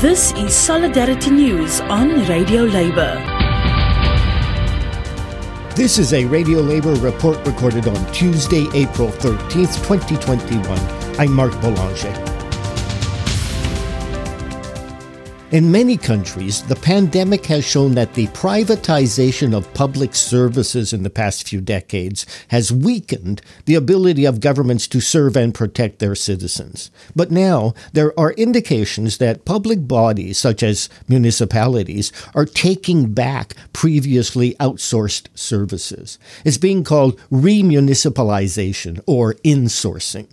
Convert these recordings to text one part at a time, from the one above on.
This is Solidarity News on Radio Labour. This is a Radio Labour report recorded on Tuesday, April 13th, 2021. I'm Mark Boulanger. In many countries, the pandemic has shown that the privatization of public services in the past few decades has weakened the ability of governments to serve and protect their citizens. But now, there are indications that public bodies, such as municipalities, are taking back previously outsourced services. It's being called remunicipalization or insourcing.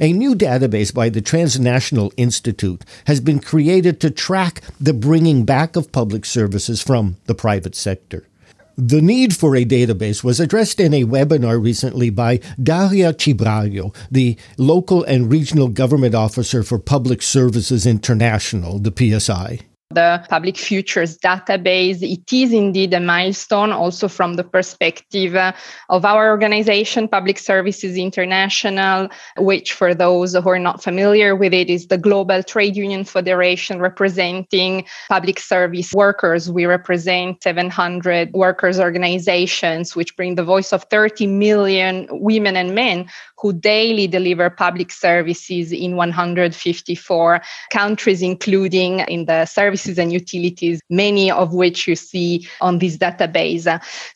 A new database by the Transnational Institute has been created to track the bringing back of public services from the private sector. The need for a database was addressed in a webinar recently by Daria Cibrario, the local and regional government officer for Public Services International, the PSI the public futures database. It is indeed a milestone also from the perspective uh, of our organization, Public Services International, which for those who are not familiar with it is the global trade union federation representing public service workers. We represent 700 workers organizations, which bring the voice of 30 million women and men who daily deliver public services in 154 countries, including in the services and utilities, many of which you see on this database.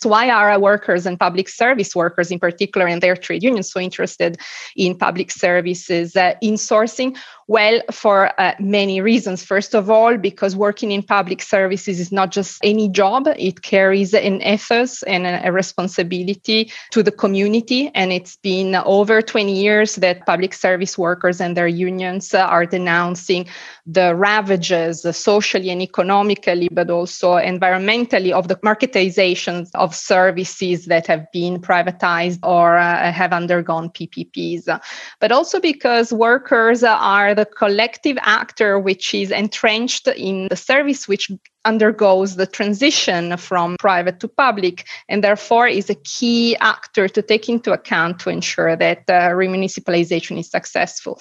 So, why are workers and public service workers, in particular, and their trade unions, so interested in public services uh, insourcing? Well, for uh, many reasons. First of all, because working in public services is not just any job, it carries an ethos and a responsibility to the community. And it's been over 20 years that public service workers and their unions are denouncing the ravages socially and economically, but also environmentally of the marketization of services that have been privatized or uh, have undergone PPPs. But also because workers are the collective actor which is entrenched in the service which undergoes the transition from private to public and therefore is a key actor to take into account to ensure that uh, remunicipalization is successful.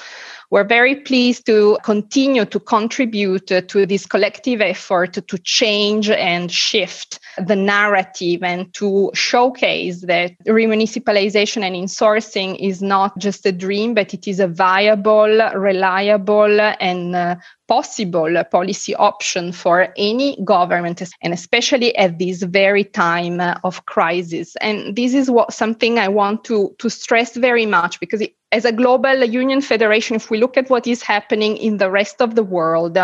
We're very pleased to continue to contribute to this collective effort to change and shift the narrative and to showcase that remunicipalization and insourcing is not just a dream, but it is a viable, reliable, and uh, possible policy option for any government and especially at this very time of crisis. And this is what something i want to to stress very much because it, as a global union federation if we look at what is happening in the rest of the world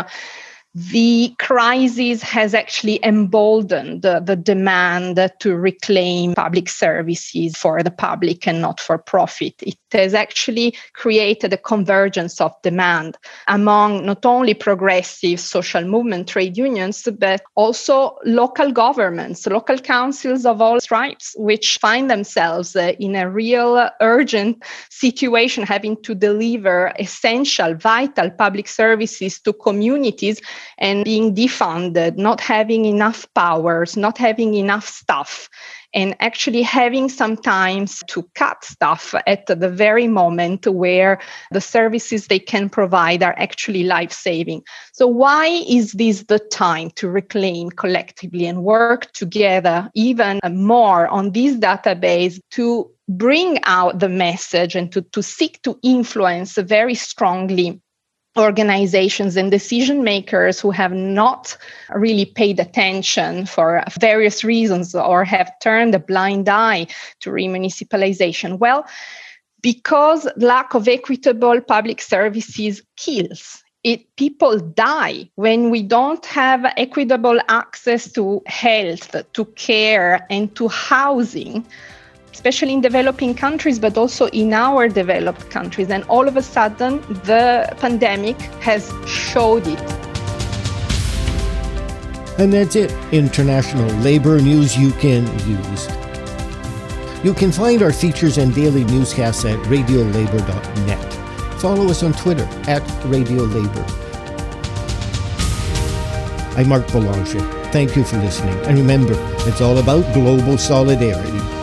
the crisis has actually emboldened the, the, demand to reclaim public services for the public and not for profit. It has actually created a convergence of demand among not only progressive social movement trade unions, but also local governments, local councils of all stripes, which find themselves uh, in a real urgent situation, having to deliver essential, vital public services to communities and being defunded, not having enough powers, not having enough staff, and actually having sometimes to cut stuff at the very moment where the services they can provide are actually life saving. So, why is this the time to reclaim collectively and work together even more on this database to bring out the message and to, to seek to influence very strongly organizations and decision makers who have not really paid attention for various reasons or have turned a blind eye to remunicipalization? Well, because lack of equitable public services kills. It, people die when we don't have equitable access to health, to care, and to housing especially in developing countries, but also in our developed countries. And all of a sudden, the pandemic has showed it. And that's it. International labor news you can use. You can find our features and daily newscasts at radiolabour.net. Follow us on Twitter at radiolabor. I'm Mark Boulanger. Thank you for listening. And remember, it's all about global solidarity.